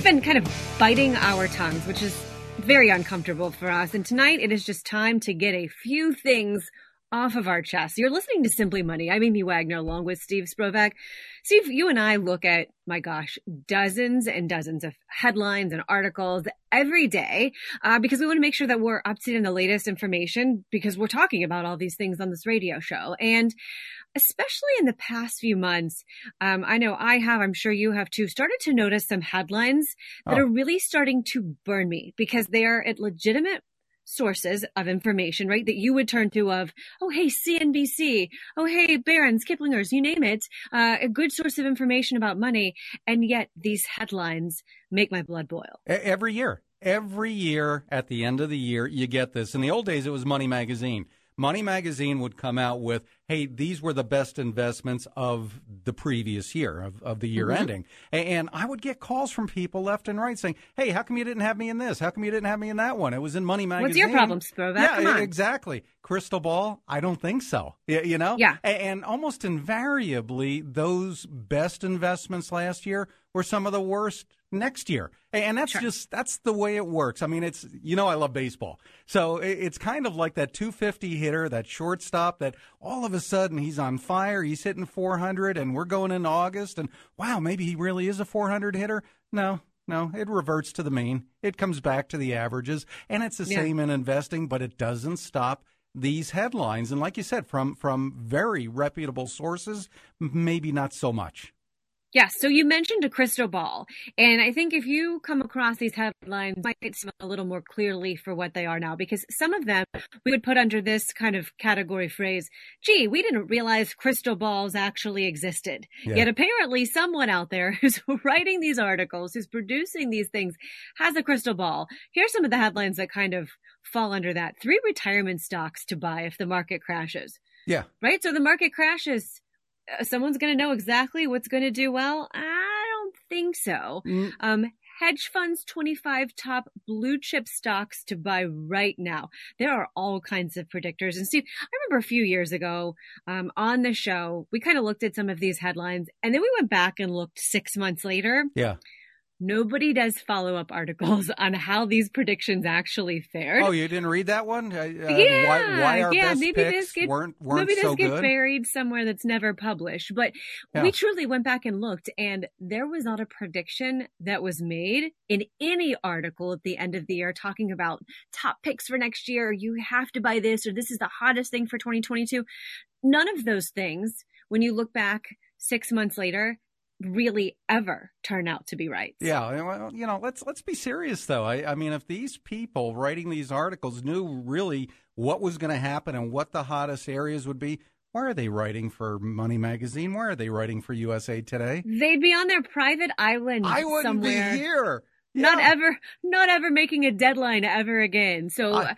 we've been kind of biting our tongues, which is very uncomfortable for us. And tonight it is just time to get a few things off of our chest. You're listening to Simply Money. I'm Amy Wagner along with Steve Sprovach. Steve, you and I look at, my gosh, dozens and dozens of headlines and articles every day uh, because we want to make sure that we're up to date on the latest information because we're talking about all these things on this radio show. And especially in the past few months, um, I know I have, I'm sure you have too, started to notice some headlines that oh. are really starting to burn me because they are at legitimate sources of information, right? That you would turn to of, oh, hey, CNBC, oh, hey, Barron's, Kiplinger's, you name it, uh, a good source of information about money. And yet these headlines make my blood boil. Every year, every year at the end of the year, you get this. In the old days, it was Money Magazine. Money Magazine would come out with, hey, these were the best investments of the previous year, of, of the year mm-hmm. ending. And I would get calls from people left and right saying, hey, how come you didn't have me in this? How come you didn't have me in that one? It was in Money Magazine. What's your problem, Sprovach? Yeah, exactly. Crystal ball? I don't think so. You know? Yeah. And almost invariably, those best investments last year were some of the worst next year. And that's sure. just that's the way it works. I mean, it's you know I love baseball. So it's kind of like that 250 hitter, that shortstop that all of a sudden he's on fire, he's hitting 400 and we're going in August and wow, maybe he really is a 400 hitter. No, no, it reverts to the mean. It comes back to the averages and it's the yeah. same in investing, but it doesn't stop these headlines and like you said from from very reputable sources, maybe not so much. Yes. So you mentioned a crystal ball. And I think if you come across these headlines, might see a little more clearly for what they are now, because some of them we would put under this kind of category phrase, gee, we didn't realize crystal balls actually existed. Yeah. Yet apparently someone out there who's writing these articles, who's producing these things, has a crystal ball. Here's some of the headlines that kind of fall under that. Three retirement stocks to buy if the market crashes. Yeah. Right? So the market crashes someone's going to know exactly what's going to do well? I don't think so. Mm. Um, hedge funds 25 top blue chip stocks to buy right now. There are all kinds of predictors. And Steve, I remember a few years ago um, on the show, we kind of looked at some of these headlines and then we went back and looked six months later. Yeah nobody does follow up articles on how these predictions actually fared. Oh, you didn't read that one? Uh, yeah, why, why our yeah. best maybe picks this get, weren't, weren't maybe so this good? get buried somewhere that's never published. But yeah. we truly went back and looked, and there was not a prediction that was made in any article at the end of the year talking about top picks for next year. You have to buy this, or this is the hottest thing for 2022. None of those things, when you look back six months later, really ever turn out to be right. Yeah, well, you know, let's let's be serious though. I, I mean, if these people writing these articles knew really what was going to happen and what the hottest areas would be, why are they writing for Money Magazine? Why are they writing for USA Today? They'd be on their private island. I wouldn't somewhere. be here. Yeah. Not ever, not ever making a deadline ever again. So I, uh,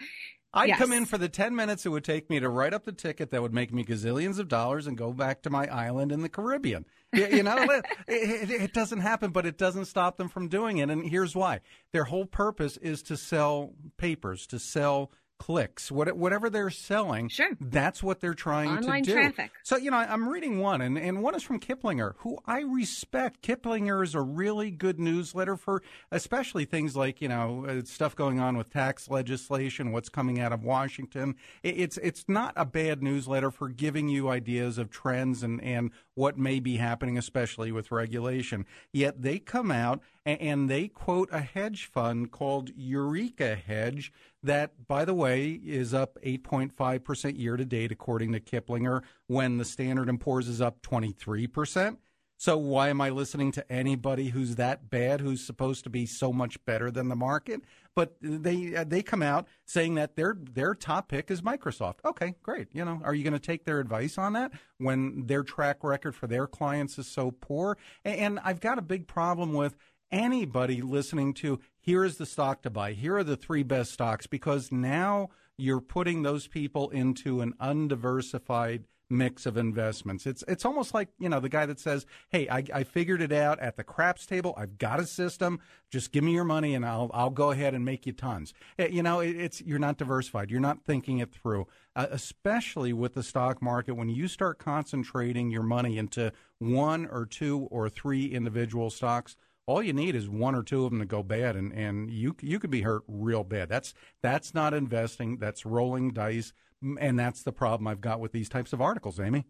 I'd yes. come in for the 10 minutes it would take me to write up the ticket that would make me gazillions of dollars and go back to my island in the Caribbean. You, know, it, it, it, doesn't happen, but it doesn't stop them from doing it. And here's why their whole purpose is to sell papers, to sell clicks, whatever they're selling, sure. that's what they're trying Online to do. traffic. So, you know, I'm reading one, and, and one is from Kiplinger, who I respect. Kiplinger is a really good newsletter for especially things like, you know, uh, stuff going on with tax legislation, what's coming out of Washington. It's, it's not a bad newsletter for giving you ideas of trends and, and what may be happening, especially with regulation. Yet they come out and they quote a hedge fund called Eureka Hedge that, by the way, is up 8.5% year to date, according to Kiplinger, when the Standard & Poor's is up 23%. So why am I listening to anybody who's that bad, who's supposed to be so much better than the market? But they uh, they come out saying that their their top pick is Microsoft. Okay, great. You know, are you going to take their advice on that when their track record for their clients is so poor? And I've got a big problem with anybody listening to here is the stock to buy, here are the three best stocks, because now you're putting those people into an undiversified mix of investments. It's it's almost like you know the guy that says, "Hey, I, I figured it out at the craps table. I've got a system. Just give me your money, and I'll I'll go ahead and make you tons." Eh, you know, it, it's you're not diversified. You're not thinking it through, uh, especially with the stock market. When you start concentrating your money into one or two or three individual stocks, All you need is one or two of them to go bad, and, and you you could be hurt real bad. That's that's not investing. That's rolling dice, and that's the problem I've got with these types of articles, Amy.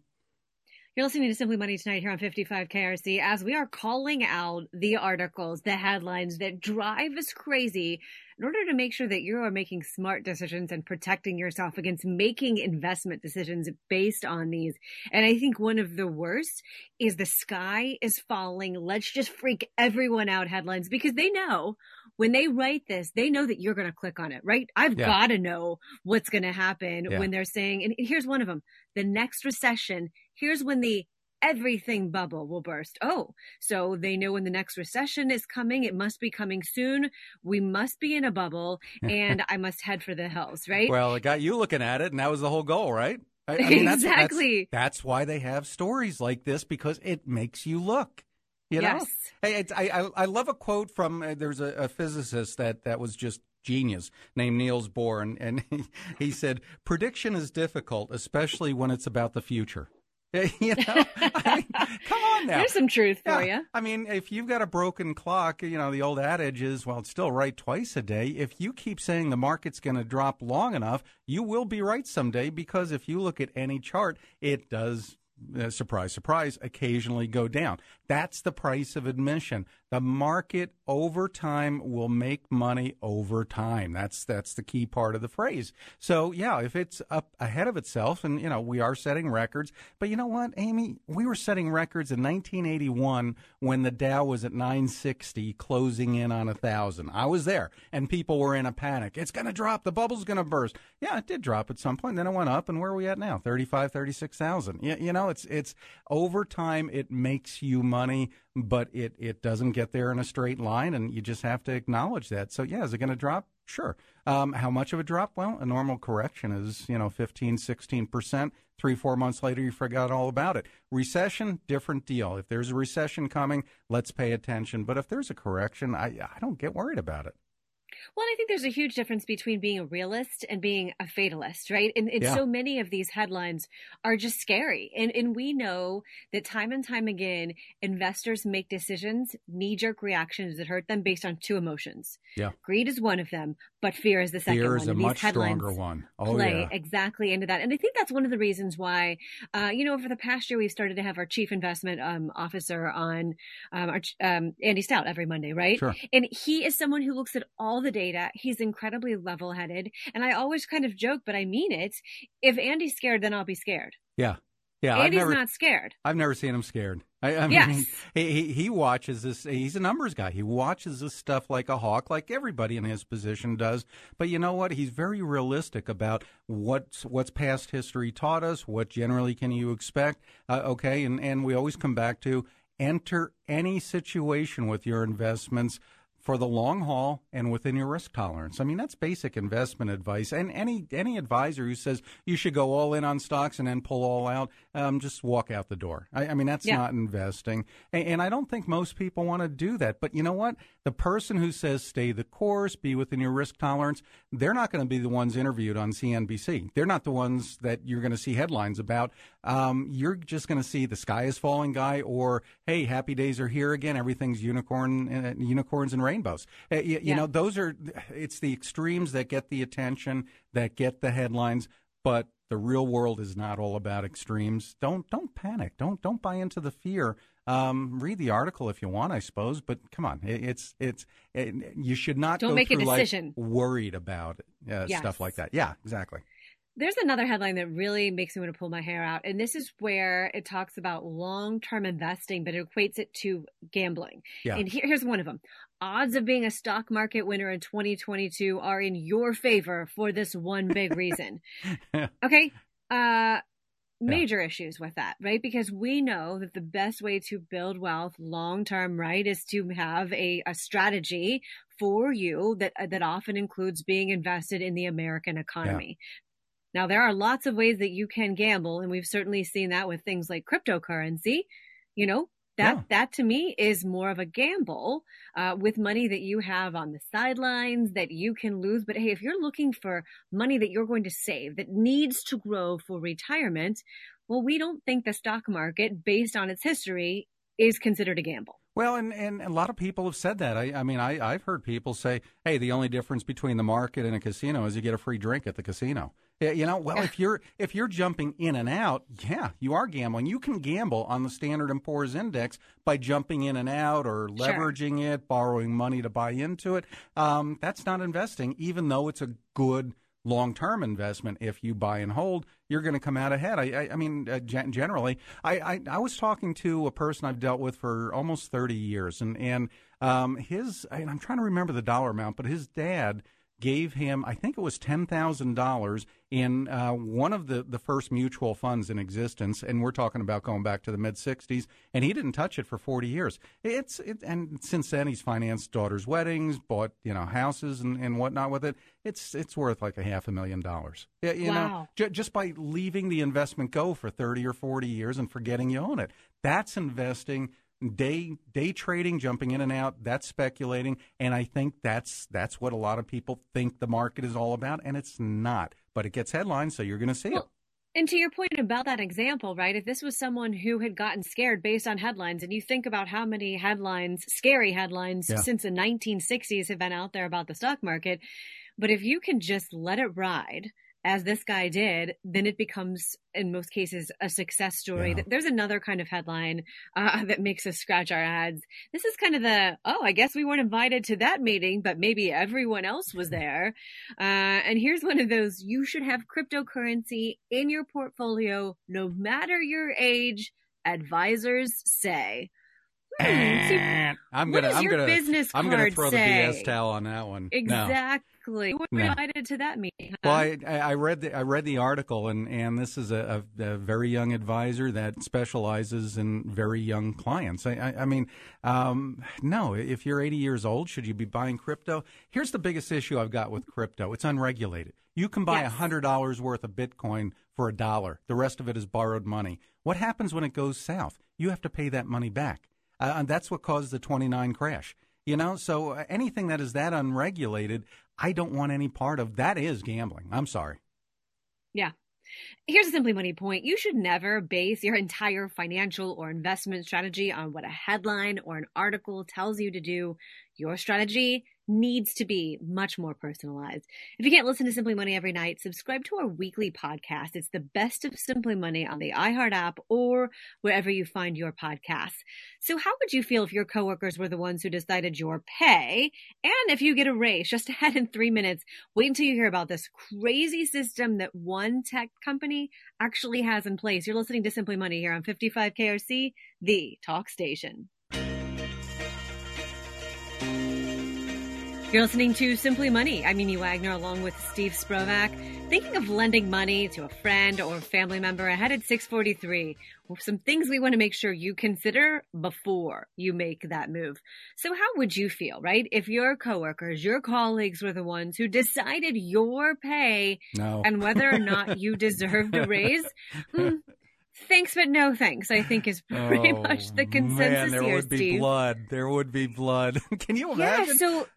You're listening to Simply Money tonight here on 55 KRC as we are calling out the articles, the headlines that drive us crazy in order to make sure that you are making smart decisions and protecting yourself against making investment decisions based on these. And I think one of the worst is the sky is falling. Let's just freak everyone out headlines because they know when they write this, they know that you're going to click on it, right? I've yeah. got to know what's going to happen yeah. when they're saying, and here's one of them the next recession here's when the everything bubble will burst. Oh, so they know when the next recession is coming. It must be coming soon. We must be in a bubble and I must head for the hills, right? Well, it got you looking at it and that was the whole goal, right? I, I mean, exactly. That's, that's, that's, why they have stories like this because it makes you look. You know? Yes. Hey, I, I, I love a quote from uh, there's a, a physicist that, that was just genius named Niels Bohr, and, and he, he said, Prediction is difficult, especially when it's about the future. you know, I mean, come on now. There's some truth for yeah. you. I mean, if you've got a broken clock, you know, the old adage is, well, it's still right twice a day. If you keep saying the market's going to drop long enough, you will be right someday because if you look at any chart, it does uh, surprise, surprise, occasionally go down. That's the price of admission. The market over time will make money over time. That's that's the key part of the phrase. So yeah, if it's up ahead of itself, and you know we are setting records, but you know what, Amy, we were setting records in 1981 when the Dow was at 960, closing in on a thousand. I was there, and people were in a panic. It's going to drop. The bubble's going to burst. Yeah, it did drop at some point. Then it went up, and where are we at now? 35, 36,000. You, you know, it's it's over time. It makes you money but it, it doesn't get there in a straight line, and you just have to acknowledge that. So, yeah, is it going to drop? Sure. Um, how much of a drop? Well, a normal correction is, you know, 15, 16%. Three, four months later, you forgot all about it. Recession, different deal. If there's a recession coming, let's pay attention. But if there's a correction, I, I don't get worried about it. Well, I think there's a huge difference between being a realist and being a fatalist, right? And, and yeah. so many of these headlines are just scary. And, and we know that time and time again, investors make decisions, knee jerk reactions that hurt them based on two emotions. Yeah. Greed is one of them, but fear is the second fear one. Fear is a much stronger one. Oh, play yeah. exactly into that. And I think that's one of the reasons why, uh, you know, over the past year, we've started to have our chief investment um, officer on um, our, um, Andy Stout every Monday, right? Sure. And he is someone who looks at all the data. He's incredibly level headed. And I always kind of joke, but I mean it. If Andy's scared, then I'll be scared. Yeah. Yeah. Andy's never, not scared. I've never seen him scared. I, I mean, yes. he, he, he watches this. He's a numbers guy. He watches this stuff like a hawk, like everybody in his position does. But you know what? He's very realistic about what's what's past history taught us. What generally can you expect? Uh, okay, and and we always come back to enter any situation with your investments for the long haul and within your risk tolerance. I mean, that's basic investment advice. And any any advisor who says you should go all in on stocks and then pull all out, um, just walk out the door. I, I mean, that's yeah. not investing. And, and, I don't think most people want to do that. But you know what? The person who says stay the course, be within your risk tolerance, they're not going to be the ones interviewed on CNBC. They're not the ones that you're going to see headlines about. Um, you're just going to see the sky is falling guy or hey, happy days are here again. Everything's unicorn, uh, unicorns and rainbows. Uh, you, yeah. know, those are it's the extremes that get the attention, that get the headlines, but the real world is not all about extremes. Don't don't panic. Don't don't buy into the fear. Um, read the article if you want, I suppose, but come on, it, it's it's it, you should not don't make a decision worried about uh, yes. stuff like that. Yeah, exactly. There's another headline that really makes me want to pull my hair out. And this is where it talks about long term investing, but it equates it to gambling. Yeah. And here, here's one of them odds of being a stock market winner in 2022 are in your favor for this one big reason. okay. Uh, major yeah. issues with that, right? Because we know that the best way to build wealth long term, right, is to have a, a strategy for you that that often includes being invested in the American economy. Now, there are lots of ways that you can gamble, and we've certainly seen that with things like cryptocurrency. You know, that yeah. that to me is more of a gamble uh, with money that you have on the sidelines that you can lose. But hey, if you're looking for money that you're going to save that needs to grow for retirement, well, we don't think the stock market, based on its history, is considered a gamble. Well, and, and a lot of people have said that. I, I mean, I, I've heard people say, hey, the only difference between the market and a casino is you get a free drink at the casino. You know, well, if you're if you're jumping in and out, yeah, you are gambling. You can gamble on the Standard and Poor's index by jumping in and out or leveraging sure. it, borrowing money to buy into it. Um, that's not investing, even though it's a good long term investment. If you buy and hold, you're going to come out ahead. I, I, I mean, uh, generally, I, I, I, was talking to a person I've dealt with for almost 30 years, and and um, his, I'm trying to remember the dollar amount, but his dad gave him, I think it was $10,000 in uh, one of the, the first mutual funds in existence. And we're talking about going back to the mid 60s. And he didn't touch it for 40 years. It's it, And since then, he's financed daughters' weddings, bought you know houses and, and whatnot with it. It's it's worth like a half a million dollars. You wow. know, j- just by leaving the investment go for 30 or 40 years and forgetting you own it. That's investing day day trading, jumping in and out, that's speculating, and I think that's that's what a lot of people think the market is all about, and it's not. But it gets headlines, so you're going to see it. And to your point about that example, right? If this was someone who had gotten scared based on headlines, and you think about how many headlines, scary headlines, yeah. since the 1960s have been out there about the stock market, but if you can just let it ride as this guy did, then it becomes, in most cases, a success story. Yeah. There's another kind of headline uh, that makes us scratch our heads. This is kind of the, oh, I guess we weren't invited to that meeting, but maybe everyone else was there. Uh, and here's one of those you should have cryptocurrency in your portfolio no matter your age, advisors say. Hmm, see, I'm gonna, I'm gonna, I'm gonna throw say? the BS towel on that one. Exactly. Exactly. You were no. invited to that meeting. Huh? Well, I, I, read the I read the article, and, and this is a, a, a, very young advisor that specializes in very young clients. I, I, I mean, um, no, if you're 80 years old, should you be buying crypto? Here's the biggest issue I've got with crypto: it's unregulated. You can buy a yes. hundred dollars worth of Bitcoin for a dollar. The rest of it is borrowed money. What happens when it goes south? You have to pay that money back. Uh, and that's what caused the 29 crash. You know, so uh, anything that is that unregulated, I don't want any part of. That is gambling. I'm sorry. Yeah. Here's a simply money point. You should never base your entire financial or investment strategy on what a headline or an article tells you to do. Your strategy needs to be much more personalized. If you can't listen to Simply Money every night, subscribe to our weekly podcast. It's the best of Simply Money on the iHeart app or wherever you find your podcasts. So how would you feel if your coworkers were the ones who decided your pay? And if you get a raise, just ahead in three minutes, wait until you hear about this crazy system that one tech company actually has in place. You're listening to Simply Money here on 55 KRC, the talk station. You're listening to Simply Money. I'm Amy Wagner along with Steve Sprovach. Thinking of lending money to a friend or family member ahead at 643. Some things we want to make sure you consider before you make that move. So how would you feel, right? If your coworkers, your colleagues were the ones who decided your pay no. and whether or not you deserved a raise? Hmm, thanks but no thanks i think is pretty oh, much the consensus man, there here would be Steve. blood there would be blood can you imagine yeah so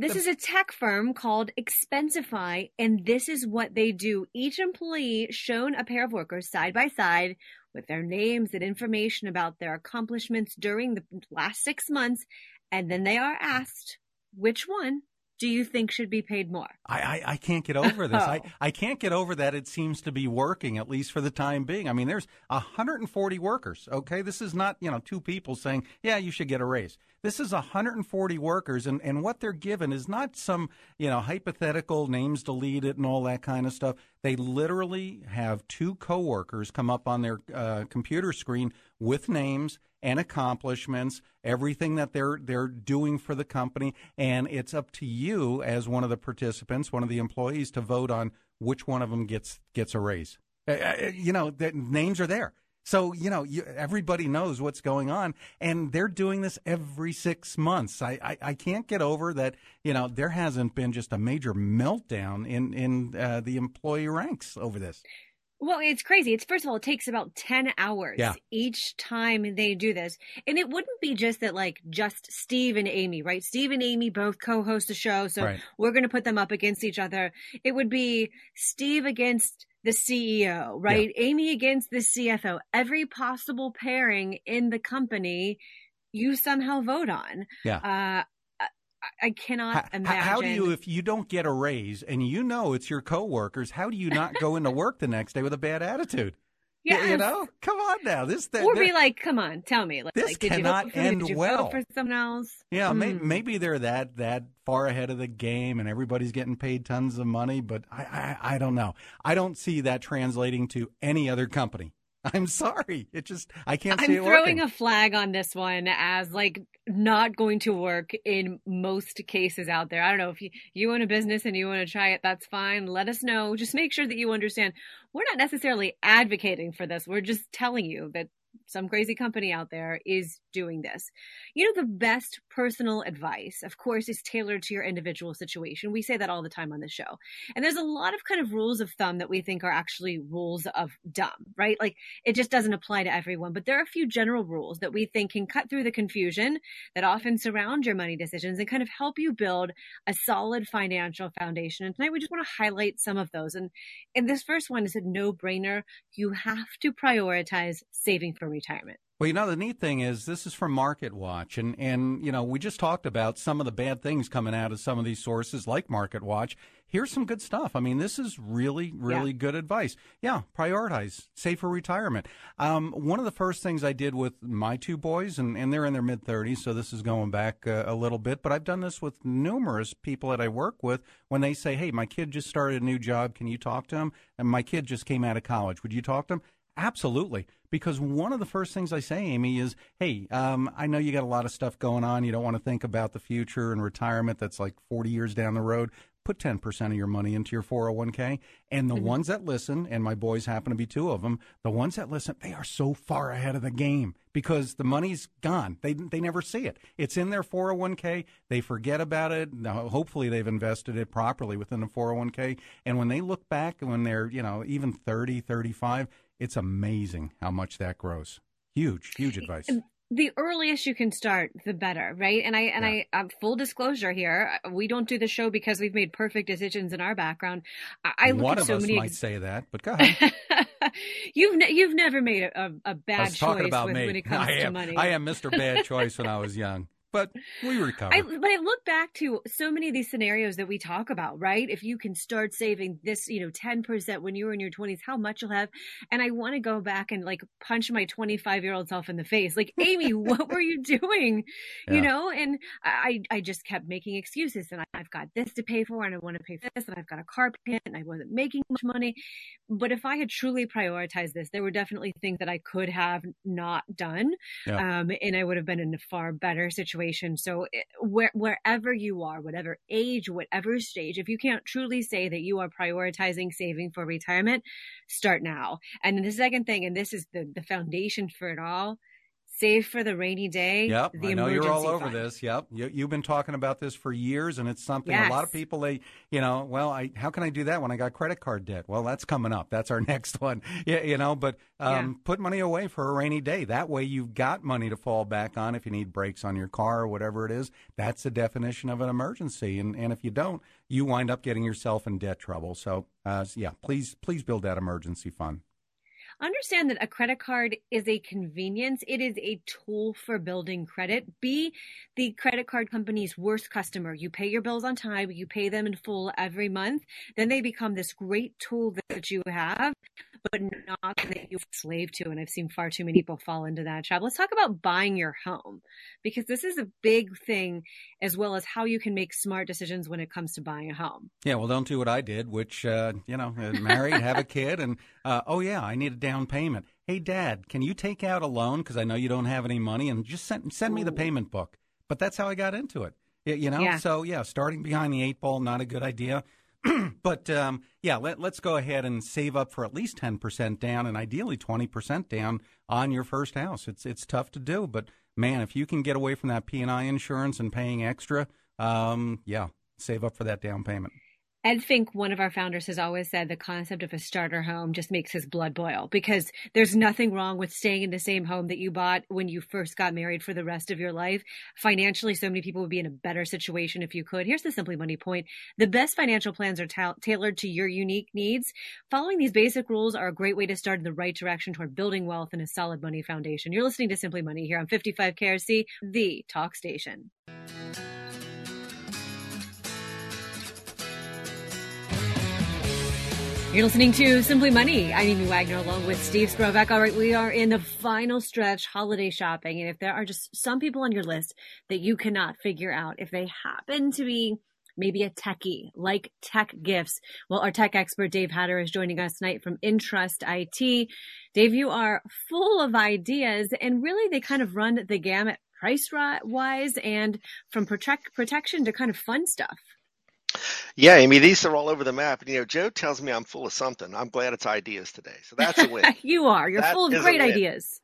this is a tech firm called Expensify, and this is what they do. Each employee shown a pair of workers side by side with their names and information about their accomplishments during the last six months, and then they are asked which one do you think should be paid more? I, I, I can't get over this. oh. I, I can't get over that it seems to be working, at least for the time being. I mean, there's 140 workers, okay? This is not, you know, two people saying, yeah, you should get a raise. This is 140 workers, and, and what they're given is not some, you know, hypothetical names deleted and all that kind of stuff. They literally have two coworkers come up on their uh, computer screen with names and accomplishments, everything that they're they're doing for the company, and it's up to you as one of the participants, one of the employees, to vote on which one of them gets gets a raise. Uh, uh you know, the names are there. So, you know, you, everybody knows what's going on, and they're doing this every six months. I, I, I, can't get over that, you know, there hasn't been just a major meltdown in, in uh, the employee ranks over this. Well, it's crazy. It's first of all, it takes about 10 hours yeah. each time they do this. And it wouldn't be just that, like, just Steve and Amy, right? Steve and Amy both co host the show. So right. we're going to put them up against each other. It would be Steve against the CEO, right? Yeah. Amy against the CFO. Every possible pairing in the company you somehow vote on. Yeah. Uh, I cannot how, imagine. How do you, if you don't get a raise and you know it's your coworkers, how do you not go into work the next day with a bad attitude? Yeah, you know, come on now. This that, or be like, come on, tell me. Like, this like, did cannot you end Did you well for someone else. Yeah, mm. maybe, maybe they're that that far ahead of the game, and everybody's getting paid tons of money. But I, I, I don't know. I don't see that translating to any other company. I'm sorry. It just I can't I'm it throwing working. a flag on this one as like not going to work in most cases out there. I don't know if you you own a business and you want to try it, that's fine. Let us know. Just make sure that you understand. We're not necessarily advocating for this. We're just telling you that some crazy company out there is doing this. You know, the best personal advice, of course, is tailored to your individual situation. We say that all the time on the show. And there's a lot of kind of rules of thumb that we think are actually rules of dumb, right? Like it just doesn't apply to everyone. But there are a few general rules that we think can cut through the confusion that often surround your money decisions and kind of help you build a solid financial foundation. And tonight we just want to highlight some of those. And, and this first one is a no brainer. You have to prioritize saving for retirement. Well, you know, the neat thing is this is from Market Watch. And, and, you know, we just talked about some of the bad things coming out of some of these sources like Market Watch. Here's some good stuff. I mean, this is really, really yeah. good advice. Yeah, prioritize, save for retirement. Um, one of the first things I did with my two boys, and, and they're in their mid 30s, so this is going back uh, a little bit, but I've done this with numerous people that I work with when they say, hey, my kid just started a new job. Can you talk to him? And my kid just came out of college. Would you talk to him? Absolutely. Because one of the first things I say, Amy, is hey, um, I know you got a lot of stuff going on. You don't want to think about the future and retirement that's like 40 years down the road. Put 10% of your money into your 401k. And the mm-hmm. ones that listen, and my boys happen to be two of them, the ones that listen, they are so far ahead of the game because the money's gone. They, they never see it. It's in their 401k. They forget about it. Now, hopefully, they've invested it properly within the 401k. And when they look back, when they're, you know, even 30, 35, it's amazing how much that grows. Huge, huge advice. The earliest you can start, the better, right? And I and yeah. I um, full disclosure here, we don't do the show because we've made perfect decisions in our background. I, I one of us many might say that, but go ahead. you've ne- you've never made a, a bad choice about with, me. when it comes I am, to money. I am Mr. Bad Choice when I was young but we recover. I, but I look back to so many of these scenarios that we talk about, right? If you can start saving this, you know, 10% when you were in your 20s, how much you'll have. And I want to go back and like punch my 25 year old self in the face. Like, Amy, what were you doing? Yeah. You know, and I, I just kept making excuses and I've got this to pay for and I want to pay for this and I've got a car payment and I wasn't making much money. But if I had truly prioritized this, there were definitely things that I could have not done. Yeah. Um, and I would have been in a far better situation situation. So eh, where, wherever you are, whatever age, whatever stage, if you can't truly say that you are prioritizing saving for retirement, start now. And the second thing, and this is the, the foundation for it all, Save for the rainy day. Yep, I know you're all over fund. this. Yep, you, have been talking about this for years, and it's something yes. a lot of people they, you know, well, I how can I do that when I got credit card debt? Well, that's coming up. That's our next one. Yeah, you know, but um, yeah. put money away for a rainy day. That way, you've got money to fall back on if you need brakes on your car or whatever it is. That's the definition of an emergency, and and if you don't, you wind up getting yourself in debt trouble. So, uh, yeah, please please build that emergency fund understand that a credit card is a convenience. It is a tool for building credit. Be the credit card company's worst customer. You pay your bills on time, you pay them in full every month. Then they become this great tool that you have but not that you're slave to. And I've seen far too many people fall into that trap. Let's talk about buying your home because this is a big thing as well as how you can make smart decisions when it comes to buying a home. Yeah, well, don't do what I did, which, uh, you know, uh, married, have a kid, and, uh, oh, yeah, I need a down payment. Hey, Dad, can you take out a loan because I know you don't have any money and just send, send me the payment book? But that's how I got into it. You know, yeah. so yeah, starting behind the eight ball, not a good idea. but um, yeah, let, let's go ahead and save up for at least ten percent down, and ideally twenty percent down on your first house. It's it's tough to do, but man, if you can get away from that PMI insurance and paying extra, um, yeah, save up for that down payment. Ed Fink, one of our founders, has always said the concept of a starter home just makes his blood boil because there's nothing wrong with staying in the same home that you bought when you first got married for the rest of your life. Financially, so many people would be in a better situation if you could. Here's the Simply Money point. The best financial plans are ta- tailored to your unique needs. Following these basic rules are a great way to start in the right direction toward building wealth and a solid money foundation. You're listening to Simply Money here on 55 KRC, the talk station. You're listening to Simply Money. I'm Amy Wagner along with Steve Sprovach. All right, we are in the final stretch holiday shopping. And if there are just some people on your list that you cannot figure out, if they happen to be maybe a techie like tech gifts, well, our tech expert Dave Hatter is joining us tonight from Intrust IT. Dave, you are full of ideas and really they kind of run the gamut price wise and from protect protection to kind of fun stuff. Yeah, Amy, these are all over the map. And, You know, Joe tells me I'm full of something. I'm glad it's ideas today. So that's a win. you are. You're that full of great ideas.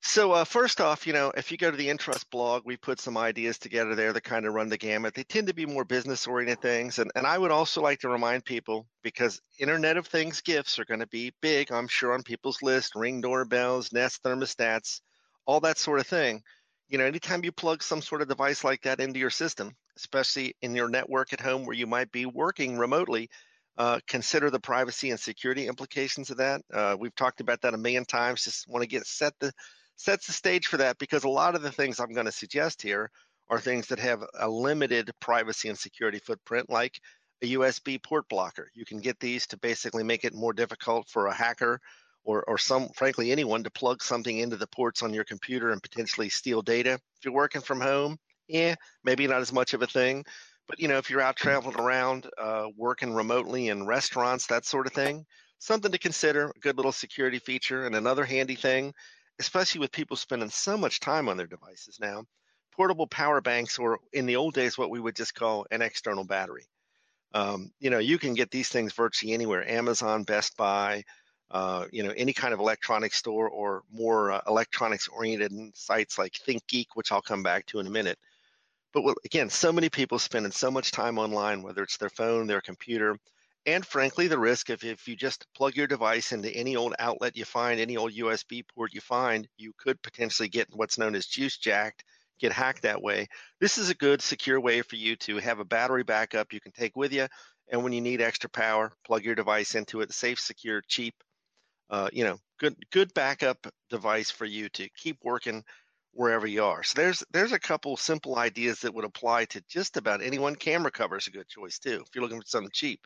So uh, first off, you know, if you go to the Intrust blog, we put some ideas together there that kind of run the gamut. They tend to be more business-oriented things, and and I would also like to remind people because Internet of Things gifts are going to be big, I'm sure, on people's list: Ring doorbells, Nest thermostats, all that sort of thing. You know, anytime you plug some sort of device like that into your system, especially in your network at home where you might be working remotely, uh, consider the privacy and security implications of that. Uh, we've talked about that a million times. Just want to get set the sets the stage for that because a lot of the things I'm going to suggest here are things that have a limited privacy and security footprint, like a USB port blocker. You can get these to basically make it more difficult for a hacker or, or some, frankly, anyone to plug something into the ports on your computer and potentially steal data. If you're working from home, yeah, maybe not as much of a thing. But you know, if you're out traveling around, uh, working remotely in restaurants, that sort of thing, something to consider. A good little security feature, and another handy thing, especially with people spending so much time on their devices now, portable power banks, or in the old days, what we would just call an external battery. Um, you know, you can get these things virtually anywhere: Amazon, Best Buy, uh, you know, any kind of electronics store, or more uh, electronics-oriented sites like ThinkGeek, which I'll come back to in a minute but again, so many people spending so much time online, whether it's their phone, their computer, and frankly, the risk of if you just plug your device into any old outlet you find, any old USB port you find, you could potentially get what's known as juice jacked, get hacked that way. This is a good, secure way for you to have a battery backup you can take with you. And when you need extra power, plug your device into it. Safe, secure, cheap. Uh, you know, good, good backup device for you to keep working wherever you are. So there's there's a couple simple ideas that would apply to just about anyone. Camera cover is a good choice too if you're looking for something cheap.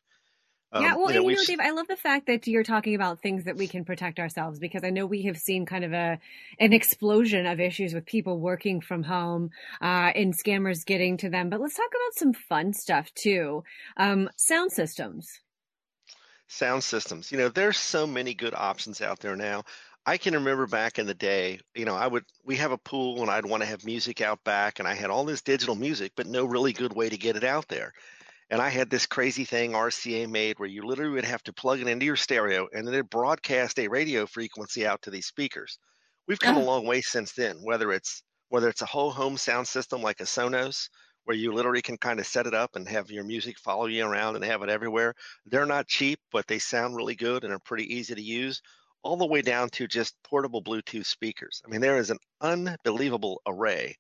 Um, yeah, well, you know, you know, Dave, I love the fact that you're talking about things that we can protect ourselves because I know we have seen kind of a an explosion of issues with people working from home uh, and scammers getting to them. But let's talk about some fun stuff too. Um, sound systems. Sound systems. You know, there's so many good options out there now. I can remember back in the day, you know, I would we have a pool and I'd want to have music out back and I had all this digital music but no really good way to get it out there. And I had this crazy thing RCA made where you literally would have to plug it into your stereo and then it broadcast a radio frequency out to these speakers. We've come oh. a long way since then, whether it's whether it's a whole home sound system like a Sonos where you literally can kind of set it up and have your music follow you around and have it everywhere. They're not cheap, but they sound really good and are pretty easy to use all the way down to just portable Bluetooth speakers. I mean, there is an unbelievable array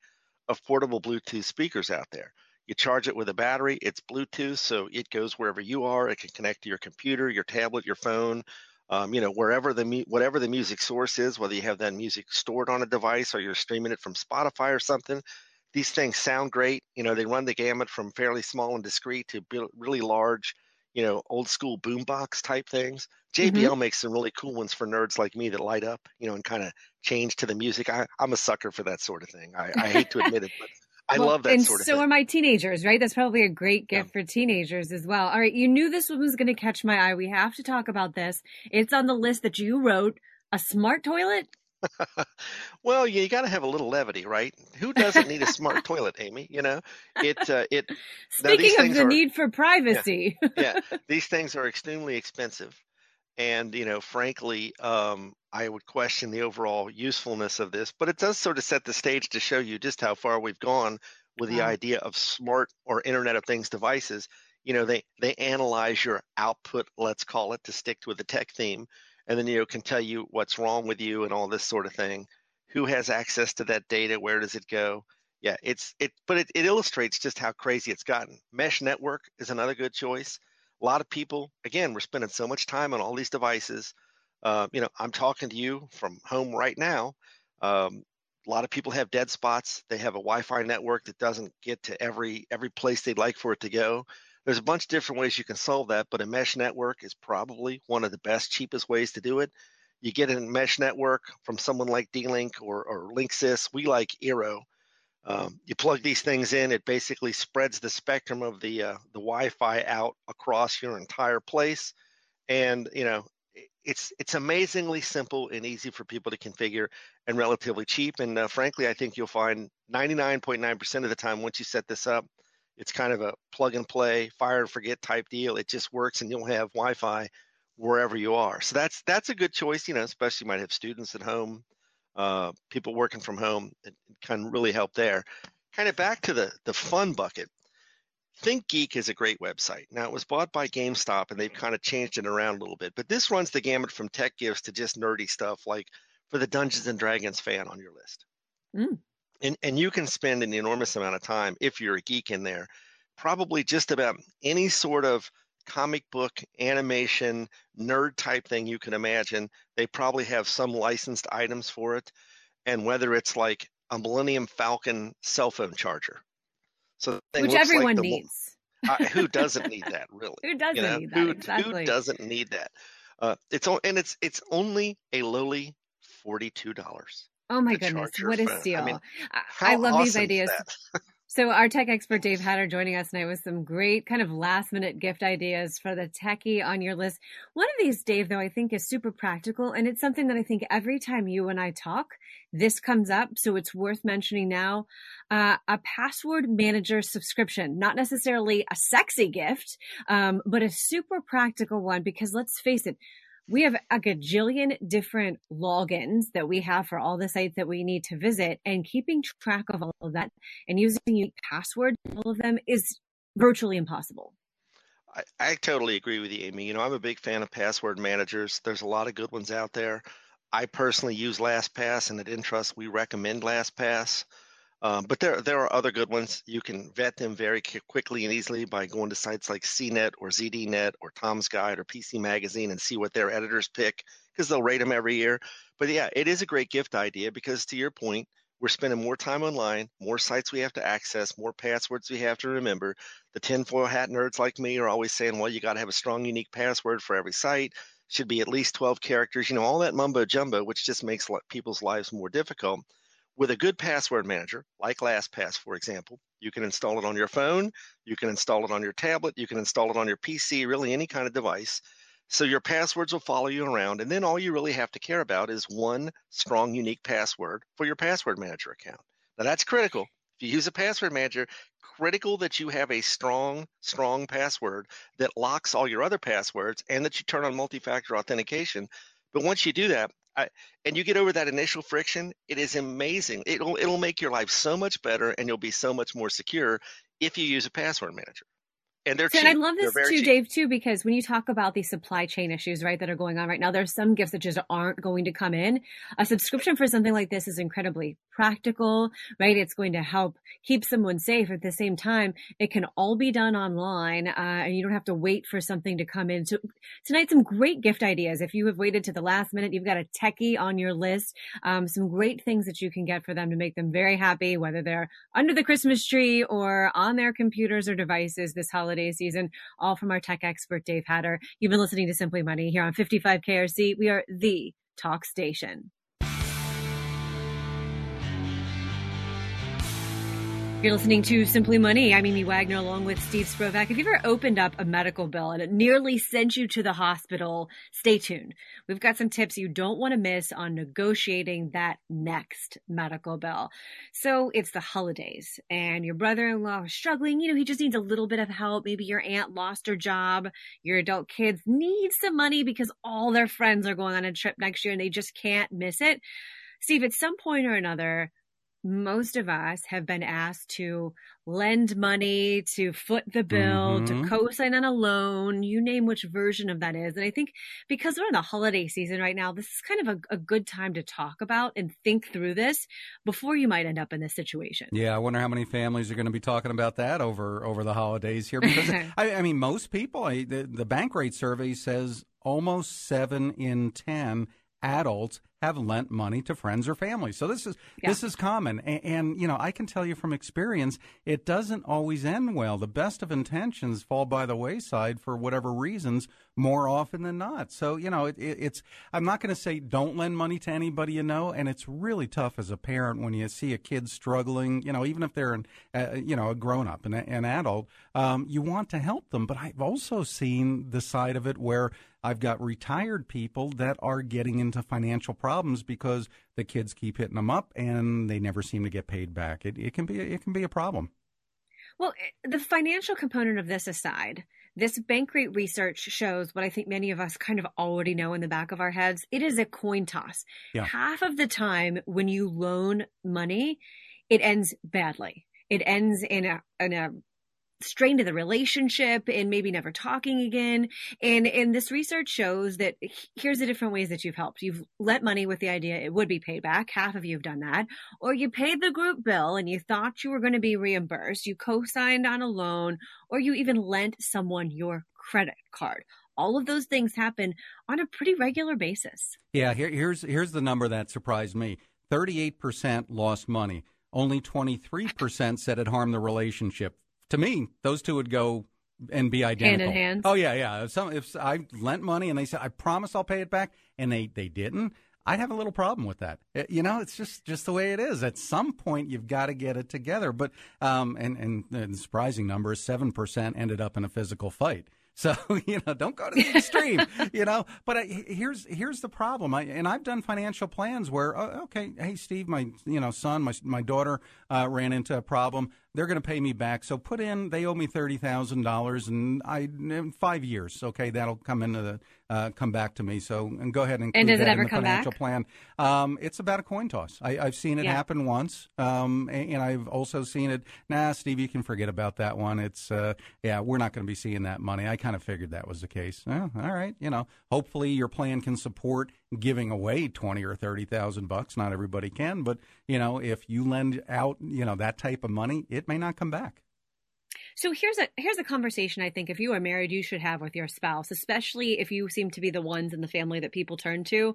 of portable Bluetooth speakers out there. You charge it with a battery, it's Bluetooth, so it goes wherever you are. It can connect to your computer, your tablet, your phone, um, you know, wherever the whatever the music source is, whether you have that music stored on a device or you're streaming it from Spotify or something. These things sound great. You know, they run the gamut from fairly small and discreet to really large, you know, old school boombox type things. JBL mm-hmm. makes some really cool ones for nerds like me that light up, you know, and kind of change to the music. I, am a sucker for that sort of thing. I, I hate to admit it, but I well, love that and sort of thing. so thing. are my teenagers, right? That's probably a great gift yeah. for teenagers as well. All right, you knew this one was going to catch my eye. We have to talk about this. It's on the list that you wrote. A smart toilet. well, you, you got to have a little levity, right? Who doesn't need a smart toilet, Amy? You know, it uh, it. Speaking of the are, need for privacy, yeah, yeah, these things are extremely expensive, and you know, frankly, um, I would question the overall usefulness of this, but it does sort of set the stage to show you just how far we've gone with the idea of smart or Internet of Things devices. you know they they analyze your output let's call it to stick with the tech theme and then you know can tell you what's wrong with you and all this sort of thing. Who has access to that data? Where does it go? Yeah it's it but it, it illustrates just how crazy it's gotten. Mesh network is another good choice. A lot of people again we're spending so much time on all these devices. Uh, you know i'm talking to you from home right now. Um, a lot of people have dead spots. They have a wi-fi network that doesn't get to every every place they'd like for it to go there's a bunch of different ways you can solve that, but a mesh network is probably one of the best, cheapest ways to do it. You get a mesh network from someone like D-Link or, or Linksys. We like Eero. Um, you plug these things in, it basically spreads the spectrum of the uh, the Wi-Fi out across your entire place, and you know it's it's amazingly simple and easy for people to configure and relatively cheap. And uh, frankly, I think you'll find 99.9% of the time once you set this up, it's kind of a plug and play, fire and forget type deal. It just works, and you'll have Wi-Fi wherever you are. So that's that's a good choice. You know, especially you might have students at home, uh, people working from home. It can really help there. Kind of back to the the fun bucket. ThinkGeek is a great website. Now it was bought by GameStop, and they've kind of changed it around a little bit. But this runs the gamut from tech gifts to just nerdy stuff, like for the Dungeons and Dragons fan on your list. Mm and and you can spend an enormous amount of time if you're a geek in there probably just about any sort of comic book animation nerd type thing you can imagine they probably have some licensed items for it. And whether it's like a millennium falcon cell phone charger. So which everyone like needs. Uh, who doesn't need that really? Who doesn't you know? need that? who, exactly. who doesn't need that? Uh, it's and it's it's only a lowly $42 Oh my goodness, what a steal. I, mean, I, love awesome these ideas. so our tech expert Dave Hatter joining us tonight with some great kind of last minute gift ideas for the techie on your list. One of these, Dave, though, I think is super practical and it's something that I think every time you and I talk, this comes up. So it's worth mentioning now. Uh, a password manager subscription, not necessarily a sexy gift, um, but a super practical one because let's face it, we have a gajillion different logins that we have for all the sites that we need to visit and keeping track of all of that and using unique passwords all of them is virtually impossible. I, I totally agree with you amy. You know i'm a big fan of password managers. There's a lot of good ones out there. I personally use lastpass and at intrust we recommend lastpass um, but there, there are other good ones. You can vet them very quickly and easily by going to sites like CNET or ZDNet or Tom's Guide or PC Magazine and see what their editors pick because they'll rate them every year. But yeah, it is a great gift idea because to your point, we're spending more time online, more sites we have to access, more passwords we have to remember. The tinfoil hat nerds like me are always saying, well, you got to have a strong, unique password for every site. Should be at least 12 characters, you know, all that mumbo jumbo, which just makes people's lives more difficult. With a good password manager, like LastPass, for example, you can install it on your phone, you can install it on your tablet, you can install it on your PC, really any kind of device. So your passwords will follow you around. And then all you really have to care about is one strong, unique password for your password manager account. Now that's critical. If you use a password manager, critical that you have a strong, strong password that locks all your other passwords and that you turn on multi factor authentication. But once you do that, I, and you get over that initial friction, it is amazing. It'll it'll make your life so much better, and you'll be so much more secure if you use a password manager and they're so, cheap. And I love this too, cheap. Dave, too, because when you talk about these supply chain issues, right, that are going on right now, there's some gifts that just aren't going to come in. A subscription for something like this is incredibly practical, right? It's going to help keep someone safe. At the same time, it can all be done online, uh, and you don't have to wait for something to come in. So tonight, some great gift ideas. If you have waited to the last minute, you've got a techie on your list. Um, some great things that you can get for them to make them very happy, whether they're under the Christmas tree or on their computers or devices this holiday holiday season, all from our tech expert, Dave Hatter. You've been listening to Simply Money here on 55 KRC. We are the talk station. You're listening to Simply Money. I'm Amy Wagner along with Steve Sprovach. If you've ever opened up a medical bill and it nearly sent you to the hospital, stay tuned. We've got some tips you don't want to miss on negotiating that next medical bill. So it's the holidays and your brother-in-law is struggling. You know, he just needs a little bit of help. Maybe your aunt lost her job. Your adult kids need some money because all their friends are going on a trip next year and they just can't miss it. Steve, at some point or another, most of us have been asked to lend money, to foot the bill, mm-hmm. to co-sign on a loan, you name which version of that is. And I think because we're in the holiday season right now, this is kind of a, a good time to talk about and think through this before you might end up in this situation. Yeah, I wonder how many families are going to be talking about that over over the holidays here. Because I, I, mean, most people, I, the, the Bankrate survey says almost seven in ten adults have lent money to friends or family. So this is yeah. this is common, and, and, you know I can tell you from experience, it doesn't always end well. The best of intentions fall by the wayside for whatever reasons more often than not. So you know it, it, it's I'm not going to say don't lend money to anybody you know, and it's really tough as a parent when you see a kid struggling. You know even if they're an uh, you know a grown up and an adult, um, you want to help them. But I've also seen the side of it where I've got retired people that are getting into financial problems because the kids keep hitting them up and they never seem to get paid back. It, it can be it can be a problem. Well, eh, the financial component of this aside, this Bankrate research shows what I think many of us kind of already know in the back of our heads. It is a coin toss. Yeah. Half of the time when you loan money, it ends badly. It ends in a in a strain to the relationship and maybe never talking again. And and this research shows that here's the different ways that you've helped. You've lent money with the idea it would be paid back. Half of you have done that. Or you paid the group bill and you thought you were going to be reimbursed. You co-signed on a loan or you even lent someone your credit card. All of those things happen on a pretty regular basis. Yeah, here, here's here's the number that surprised me. 38% lost money. Only 23% said it harmed the relationship to me, those two would go and be identical. Hand in hand. Oh yeah, yeah. If some if I lent money and they said I promise I'll pay it back, and they they didn't, I'd have a little problem with that. It, you know, it's just just the way it is. At some point, you've got to get it together. But um, and and the surprising number is seven percent ended up in a physical fight. So you know, don't go to the extreme. you know, but I, here's here's the problem. I, and I've done financial plans where, uh, okay, hey Steve, my you know son, my my daughter uh, ran into a problem. They're going to pay me back. So put in. They owe me thirty thousand dollars, and I in five years. Okay, that'll come into the uh, come back to me. So and go ahead and and that it ever come financial back? plan. Um, it's about a coin toss. I, have seen it yeah. happen once, um, and, and, I've also seen it. Nah, Steve, you can forget about that one. It's uh, yeah, we're not going to be seeing that money. I kind of figured that was the case. all right, you know, hopefully your plan can support giving away twenty or thirty thousand bucks. Not everybody can, but you know, if you lend out, you know, that type of money, it may not come back. So here's a here's a conversation I think if you are married you should have with your spouse, especially if you seem to be the ones in the family that people turn to.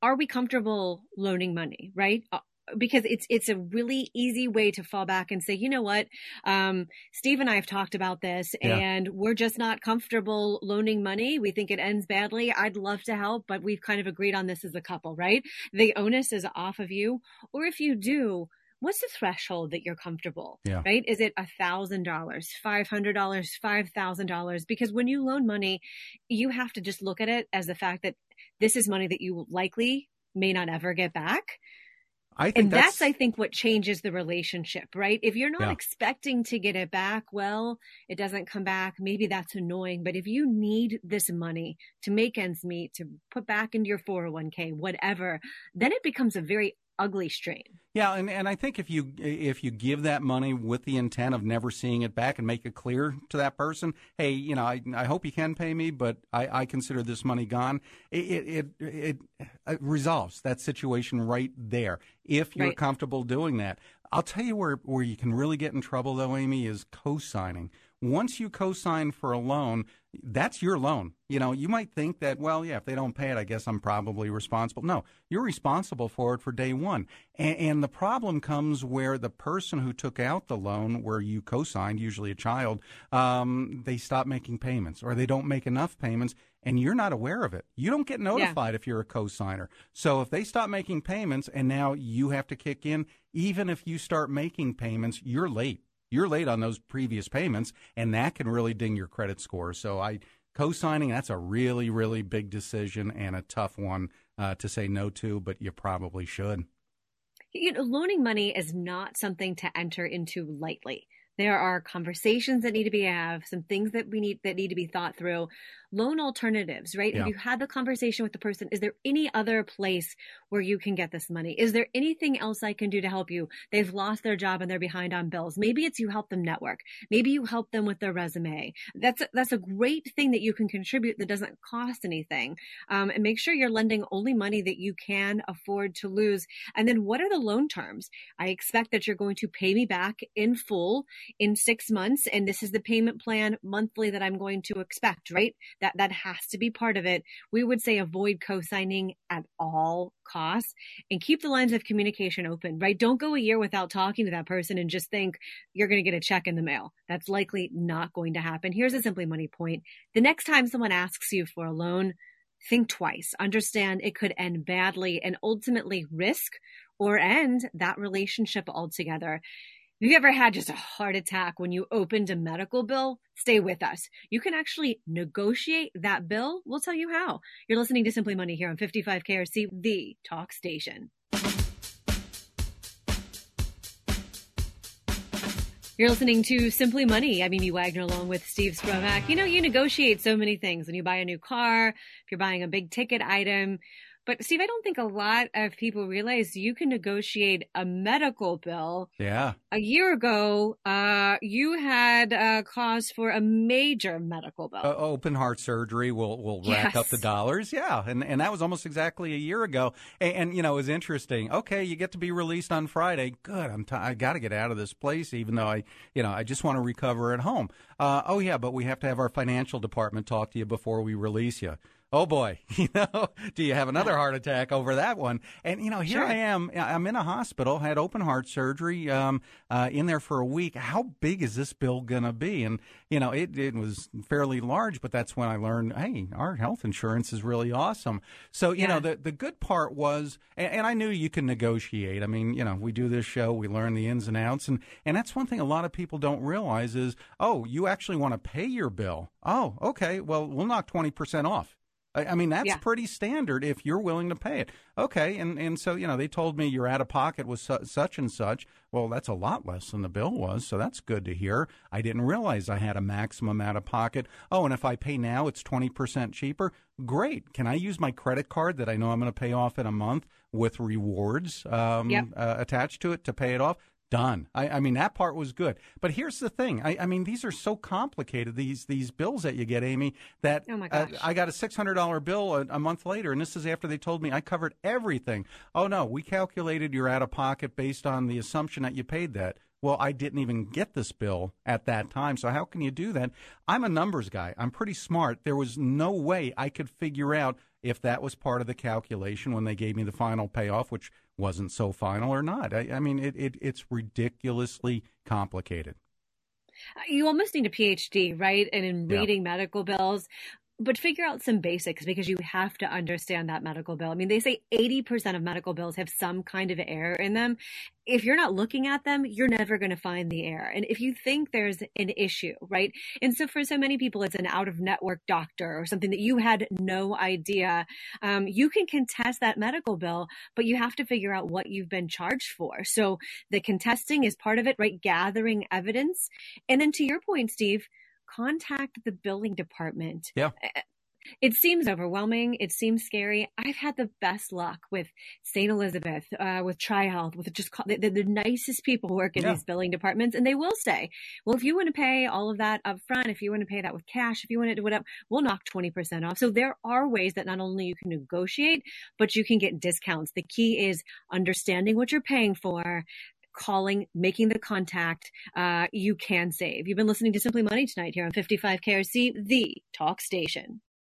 Are we comfortable loaning money, right? Uh, Because it's it's a really easy way to fall back and say, you know what, um, Steve and I have talked about this, yeah. and we're just not comfortable loaning money. We think it ends badly. I'd love to help, but we've kind of agreed on this as a couple, right? The onus is off of you. Or if you do, what's the threshold that you're comfortable yeah. right is it a thousand dollars five hundred dollars five thousand dollars because when you loan money you have to just look at it as the fact that this is money that you likely may not ever get back I and that's, that's, I think what changes the relationship, right? If you're not yeah. expecting to get it back, well, it doesn't come back. Maybe that's annoying. But if you need this money to make ends meet, to put back into your 401k, whatever, then it becomes a very ugly strain. Yeah, and, and I think if you if you give that money with the intent of never seeing it back and make it clear to that person, hey, you know, I, I hope you can pay me, but I, I consider this money gone. It it, it it uh, resolves that situation right there if you're right. comfortable doing that. I'll tell you where where you can really get in trouble though, Amy, is co-signing. Once you co-sign for a loan, that's your loan. You know, you might think that, well, yeah, if they don't pay it, I guess I'm probably responsible. No, you're responsible for it for day one. And, and the problem comes where the person who took out the loan, where you co signed, usually a child, um, they stop making payments or they don't make enough payments and you're not aware of it. You don't get notified yeah. if you're a co signer. So if they stop making payments and now you have to kick in, even if you start making payments, you're late you're late on those previous payments, and that can really ding your credit score. So I co-signing that's a really really big decision and a tough one uh, to say no to, but you probably should. You know, loaning money is not something to enter into lightly There are conversations that need to be have, some things that we need that need to be thought through. Loan alternatives, right? Yeah. Have you had the conversation with the person? Is there any other place where you can get this money? Is there anything else I can do to help you? They've lost their job and they're behind on bills. Maybe it's you help them network. Maybe you help them with their resume. That's a, that's a great thing that you can contribute that doesn't cost anything. Um, and make sure you're lending only money that you can afford to lose. And then what are the loan terms? I expect that you're going to pay me back in full in six months. And this is the payment plan monthly that I'm going to expect, right? That that has to be part of it. We would say avoid co-signing at all costs and keep the lines of communication open, right? Don't go a year without talking to that person and just think you're going to get a check in the mail. That's likely not going to happen. Here's a simply money point. The next time someone asks you for a loan, think twice. Understand it could end badly and ultimately risk or end that relationship altogether. Have you ever had just a heart attack when you opened a medical bill? Stay with us. You can actually negotiate that bill. We'll tell you how. You're listening to Simply Money here on 55 KRC, the talk station. You're listening to Simply Money. I'm Amy Wagner along with Steve Sprovach. You know, you negotiate so many things when you buy a new car, if you're buying a big ticket item, but Steve, I don't think a lot of people realize you can negotiate a medical bill. Yeah. A year ago, uh, you had a cause for a major medical bill. Uh, open heart surgery will will rack yes. up the dollars. Yeah, and and that was almost exactly a year ago. And, and, you know, it was interesting. Okay, you get to be released on Friday. Good. I'm t- I got to get out of this place, even though I you know I just want to recover at home. Uh, oh yeah, but we have to have our financial department talk to you before we release you oh boy, you know, do you have another heart attack over that one? And you know, here sure. I am. I'm in a hospital, had open heart surgery, um, uh, in there for a week. How big is this bill gonna be? And you know, it it was fairly large, but that's when I learned, hey, our health insurance is really awesome. So you yeah. know, the the good part was, and, and I knew you can negotiate. I mean, you know, we do this show, we learn the ins and outs, and and that's one thing a lot of people don't realize is, oh, you actually want to pay your bill. Oh, okay, well, we'll knock twenty percent off. I, mean, that's yeah. pretty standard if you're willing to pay it. Okay, and, and so, you know, they told me your out of pocket was su- such and such. Well, that's a lot less than the bill was, so that's good to hear. I didn't realize I had a maximum out of pocket. Oh, and if I pay now, it's 20% cheaper. Great. Can I use my credit card that I know I'm going to pay off in a month with rewards um, yep. uh, attached to it to pay it off? Done. I, I, mean, that part was good. But here's the thing. I, I, mean, these are so complicated. These these bills that you get, Amy. That oh my uh, I got a six hundred dollar bill a, a, month later, and this is after they told me I covered everything. Oh no, we calculated your out of pocket based on the assumption that you paid that. Well, I didn't even get this bill at that time. So how can you do that? I'm a numbers guy. I'm pretty smart. There was no way I could figure out if that was part of the calculation when they gave me the final payoff, which wasn't so final or not. I, I mean, it, it, it's ridiculously complicated. Uh, you almost need a PhD, right? And in reading yeah. medical bills, but figure out some basics because you have to understand that medical bill. I mean, they say 80% of medical bills have some kind of error in them. If you're not looking at them, you're never going to find the error. And if you think there's an issue, right? And so for so many people, it's an out of network doctor or something that you had no idea. Um, you can contest that medical bill, but you have to figure out what you've been charged for. So the contesting is part of it, right? Gathering evidence. And then to your point, Steve, contact the billing department. Yeah. It seems overwhelming. It seems scary. I've had the best luck with St. Elizabeth, uh, with TriHealth, with just call, the, the, nicest people work in yeah. these billing departments, and they will say, "Well, if you want to pay all of that up front, if you want to pay that with cash, if you want to do whatever, we'll knock twenty percent off." So there are ways that not only you can negotiate, but you can get discounts. The key is understanding what you're paying for, calling, making the contact, uh, you can save. You've been listening to Simply Money tonight here on 55 KRC, the talk station.